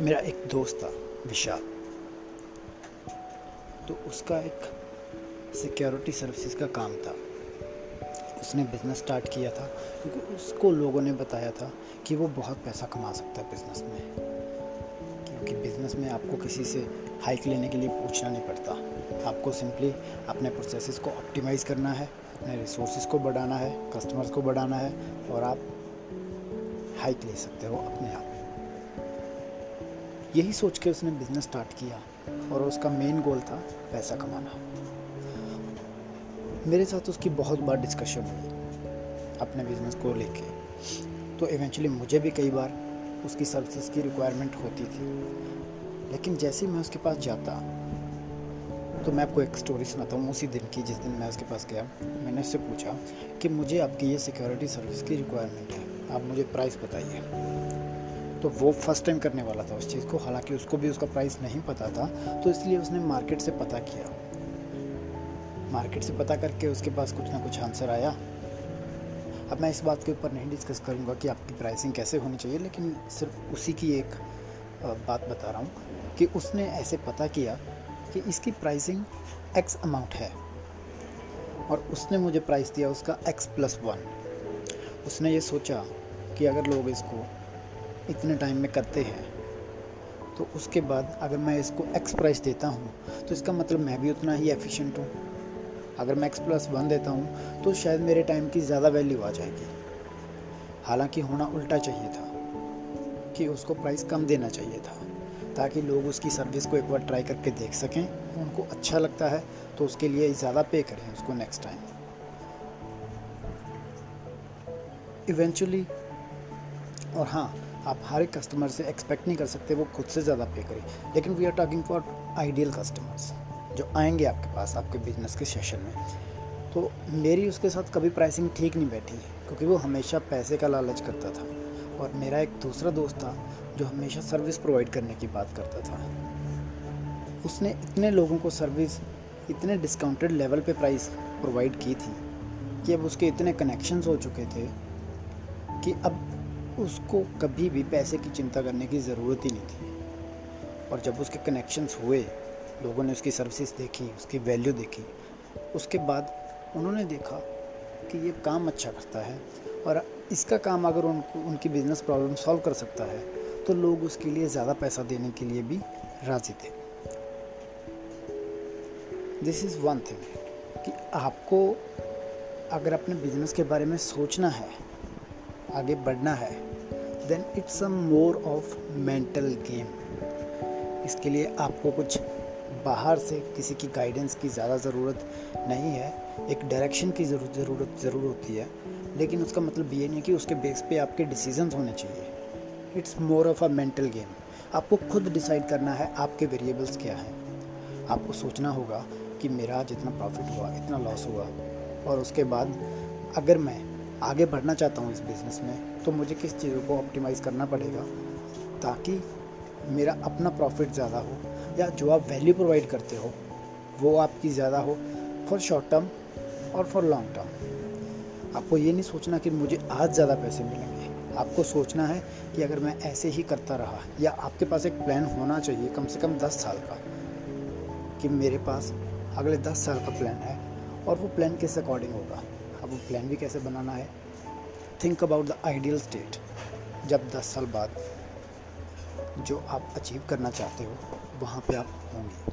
मेरा एक दोस्त था, विशाल। तो उसका एक सिक्योरिटी सर्विसेज़ का काम था। उसने बिज़नेस स्टार्ट किया था, क्योंकि उसको लोगों ने बताया था कि वो बहुत पैसा कमा सकता है बिज़नेस में। क्योंकि बिज़नेस में आपको किसी से हाइक लेने के लिए पूछना नहीं पड़ता। आपको सिंपली अपने प्रोसेसेस को ऑप्टिमाइज़ करना है, अपने रिसोर्सेज को बढ़ाना है कस्टमर्स को बढ़ाना है और आप हाइक ले सकते हो अपने आप। यही सोच के उसने बिज़नेस स्टार्ट किया और उसका मेन गोल था पैसा कमाना। मेरे साथ उसकी बहुत बार डिस्कशन हुई अपने बिज़नेस को लेके। तो इवेंचुअली मुझे भी कई बार उसकी सर्विसेज़ की रिक्वायरमेंट होती थी। लेकिन जैसे ही मैं उसके पास जाता तो मैं आपको एक स्टोरी सुनाता हूँ उसी दिन की जिस दिन मैं उसके पास गया। मैंने उससे पूछा कि मुझे आपकी ये सिक्योरिटी सर्विस की रिक्वायरमेंट है। आप मुझे प्राइस बताइए। तो वो फ़र्स्ट टाइम करने वाला था उस चीज़ को, हालाँकि उसको भी उसका प्राइस नहीं पता था तो इसलिए उसने मार्केट से पता किया। मार्केट से पता करके उसके पास कुछ ना कुछ आंसर आया। अब मैं इस बात के ऊपर नहीं डिस्कस करूँगा कि आपकी प्राइसिंग कैसे होनी चाहिए, लेकिन सिर्फ़ उसी की एक बात बता रहा हूँ कि उसने ऐसे पता किया कि इसकी प्राइसिंग एक्स अमाउंट है और उसने मुझे प्राइस दिया उसका एक्स प्लस वन उसने ये सोचा कि अगर लोग इसको इतने टाइम में करते हैं। तो उसके बाद अगर मैं इसको एक्स प्राइस देता हूँ तो इसका मतलब मैं भी उतना ही एफिशिएंट हूँ। अगर मैं एक्स प्लस वन देता हूँ तो शायद मेरे टाइम की ज़्यादा वैल्यू आ जाएगी। हालाँकि होना उल्टा चाहिए था, कि उसको प्राइस कम देना चाहिए था, ताकि लोग उसकी सर्विस को एक बार ट्राई करके देख सकें। उनको अच्छा लगता है तो उसके लिए ज़्यादा पे करें उसको नेक्स्ट टाइम इवेंचुअली और हाँ आप हर एक कस्टमर से एक्सपेक्ट नहीं कर सकते, वो खुद से ज़्यादा पे करे। लेकिन we are talking for ideal customers जो आएँगे आपके पास, आपके बिज़नेस के सेशन में। तो मेरी उसके साथ कभी प्राइसिंग ठीक नहीं बैठी, क्योंकि वो हमेशा पैसे का लालच करता था। और मेरा एक दूसरा दोस्त था जो हमेशा सर्विस प्रोवाइड करने की बात करता था। उसने इतने लोगों को सर्विस इतने डिस्काउंटेड लेवल पे प्राइस प्रोवाइड की थी, कि अब उसके इतने कनेक्शंस हो चुके थे, कि अब उसको कभी भी पैसे की चिंता करने की ज़रूरत ही नहीं थी। और जब उसके कनेक्शंस हुए, लोगों ने उसकी सर्विसेज़ देखी, उसकी वैल्यू देखी, उसके बाद उन्होंने देखा कि ये काम अच्छा करता है और इसका काम अगर उनको उनकी बिज़नेस प्रॉब्लम सॉल्व कर सकता है तो लोग उसके लिए ज़्यादा पैसा देने के लिए भी राज़ी थे। दिस इज़ वन थिंग कि आपको अगर अपने बिज़नेस के बारे में सोचना है, आगे बढ़ना है then it's a more of mental game इसके लिए आपको कुछ बाहर से किसी की गाइडेंस की ज़्यादा ज़रूरत नहीं है। एक डायरेक्शन की ज़रूरत ज़रूरत, ज़रूर होती है। लेकिन उसका मतलब ये नहीं कि उसके बेस पे आपके डिसीजंस होने चाहिए। It's more of a mental game आपको खुद डिसाइड करना है आपके वेरिएबल्स क्या हैं। आपको सोचना होगा कि मेरा जितना प्रॉफिट हुआ, इतना लॉस हुआ। और उसके बाद अगर मैं आगे बढ़ना चाहता हूँ इस बिज़नेस में तो मुझे किस चीज़ों को ऑप्टिमाइज़ करना पड़ेगा ताकि मेरा अपना प्रॉफिट ज़्यादा हो या जो आप वैल्यू प्रोवाइड करते हो, वो आपकी ज़्यादा हो फॉर शॉर्ट टर्म और फॉर लॉन्ग टर्म आपको ये नहीं सोचना कि मुझे आज ज़्यादा पैसे मिलेंगे। आपको सोचना है कि अगर मैं ऐसे ही करता रहा या आपके पास एक प्लान होना चाहिए कम से कम दस साल का कि मेरे पास अगले दस साल का प्लान है और वो प्लान किस अकॉर्डिंग होगा। वो प्लान भी कैसे बनाना है? Think about the ideal state जब 10 साल बाद जो आप अचीव करना चाहते हो, वहाँ पे आप होंगे।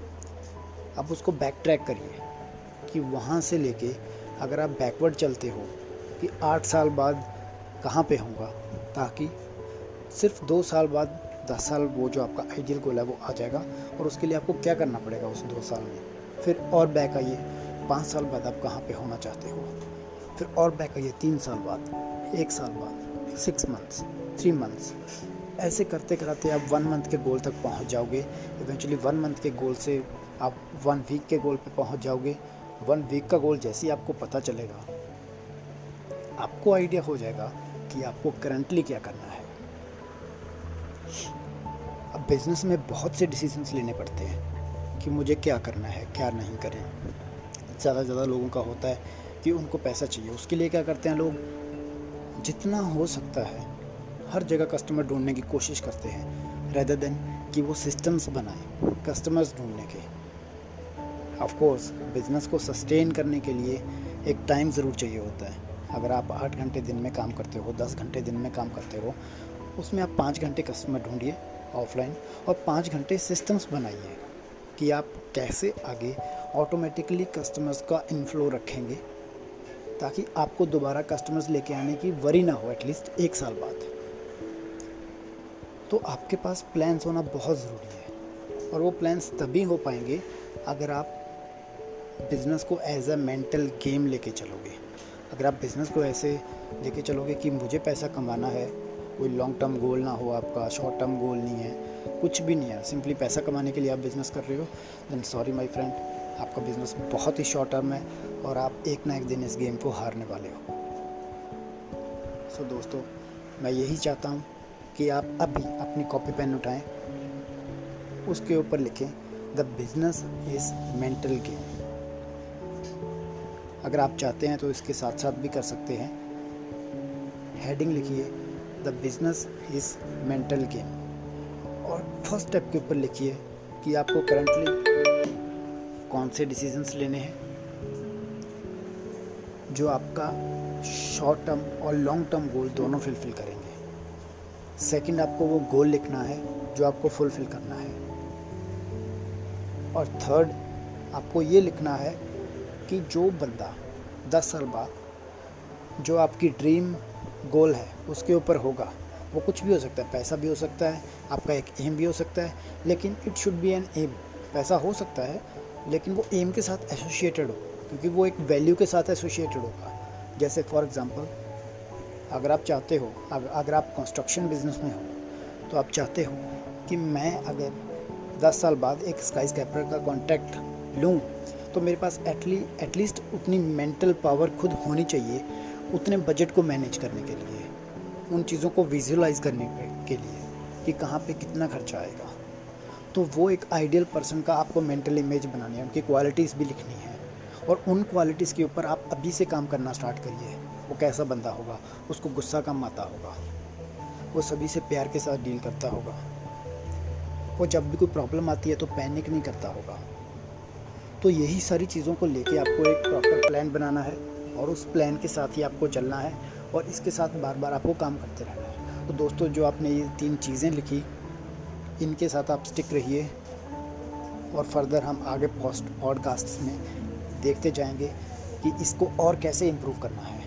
अब उसको बैक ट्रैक करिए कि वहाँ से लेके अगर आप बैकवर्ड चलते हो कि आठ साल बाद कहाँ पे होगा ताकि सिर्फ़ दो साल बाद दस साल वो जो आपका आइडियल गोल है वो आ जाएगा और उसके लिए आपको क्या करना पड़ेगा उस दो साल में? फिर और बैक आइए, पाँच साल बाद आप कहाँ पे होना चाहते हो? फिर और बैक आइए, तीन साल बाद, एक साल बाद सिक्स मंथ्स थ्री मंथ्स ऐसे करते कराते आप वन मंथ के गोल तक पहुँच जाओगे। इवेंचुअली वन मंथ के गोल से आप वन वीक के गोल पे पहुँच जाओगे। वन वीक का गोल जैसे ही आपको पता चलेगा, आपको आइडिया हो जाएगा कि आपको करंटली क्या करना है। अब बिज़नेस में बहुत से डिसीजंस लेने पड़ते हैं कि मुझे क्या करना है, क्या नहीं करें। ज़्यादा ज़्यादा लोगों का होता है कि उनको पैसा चाहिए। उसके लिए क्या करते हैं लोग? जितना हो सकता है, हर जगह कस्टमर ढूँढने की कोशिश करते हैं रेदर देन कि वो सिस्टम्स बनाए कस्टमर्स ढूँढने के। ऑफ़ कोर्स बिज़नेस को सस्टेन करने के लिए एक टाइम ज़रूर चाहिए होता है। अगर आप आठ घंटे दिन में काम करते हो, दस घंटे दिन में काम करते हो, उसमें आप पाँच घंटे कस्टमर ढूंढिए ऑफलाइन और पाँच घंटे सिस्टम्स बनाइए कि आप कैसे आगे ऑटोमेटिकली कस्टमर्स का इनफ्लो रखेंगे। ताकि आपको दोबारा कस्टमर्स लेके आने की वरी ना हो एटलीस्ट एक साल बाद। तो आपके पास प्लान्स होना बहुत ज़रूरी है, और वो प्लान्स तभी हो पाएँगे अगर आप बिज़नेस को एज अ मेंटल गेम लेके चलोगे। अगर आप बिज़नेस को ऐसे लेके चलोगे कि मुझे पैसा कमाना है, कोई लॉन्ग टर्म गोल ना हो आपका शॉर्ट टर्म गोल नहीं है, कुछ भी नहीं है सिंपली पैसा कमाने के लिए आप बिज़नेस कर रहे हो देन सॉरी माई फ्रेंड आपका बिज़नेस बहुत ही शॉर्ट टर्म है और आप एक ना एक दिन इस गेम को हारने वाले हो। सो so, दोस्तों मैं यही चाहता हूँ कि आप अभी अपनी कॉपी पेन उठाएँ उसके ऊपर लिखें the business is mental game अगर आप चाहते हैं तो इसके साथ साथ भी कर सकते हैं। हेडिंग लिखिए the business is mental game और फ़र्स्ट स्टेप के ऊपर लिखिए कि आपको करंटली कौन से डिसीजंस लेने हैं, जो आपका शॉर्ट टर्म और लॉन्ग टर्म गोल दोनों फुलफिल करेंगे। सेकंड आपको वो गोल लिखना है, जो आपको फुलफिल करना है। और थर्ड आपको ये लिखना है कि जो बंदा दस साल बाद जो आपकी ड्रीम गोल है, उसके ऊपर होगा, वो कुछ भी हो सकता है। पैसा भी हो सकता है, आपका एक एम भी हो सकता है, लेकिन it should be an aim पैसा हो सकता है लेकिन वो एम के साथ एसोसिएटेड हो, क्योंकि वो एक वैल्यू के साथ एसोसिएटेड होगा। जैसे फॉर एग्ज़ाम्पल अगर आप चाहते हो अगर आप कंस्ट्रक्शन बिज़नेस में हो तो आप चाहते हो कि मैं अगर 10 साल बाद एक स्काई स्कैपर का कॉन्ट्रैक्ट लूँ तो मेरे पास एटली एटलीस्ट उतनी मेंटल पावर खुद होनी चाहिए, उतने बजट को मैनेज करने के लिए, उन चीज़ों को विजुलाइज करने के लिए कि कहाँ पे कितना खर्चा आएगा। तो वो एक आइडियल पर्सन का आपको मेंटल इमेज बनानी है, उनकी क्वालिटीज़ भी लिखनी है। और उन क्वालिटीज़ के ऊपर आप अभी से काम करना स्टार्ट करिए। वो कैसा बंदा होगा, उसको गुस्सा कम आता होगा, वो सभी से प्यार के साथ डील करता होगा, वो जब भी कोई प्रॉब्लम आती है तो पैनिक नहीं करता होगा। तो यही सारी चीज़ों को लेके आपको एक प्रॉपर प्लान बनाना है और उस प्लान के साथ ही आपको चलना है और इसके साथ बार बार आपको काम करते रहना है। तो दोस्तों, जो आपने ये तीन चीज़ें लिखी इनके साथ आप स्टिक रहिए और फर्दर हम आगे पॉडकास्ट में देखते जाएँगे कि इसको और कैसे इम्प्रूव करना है।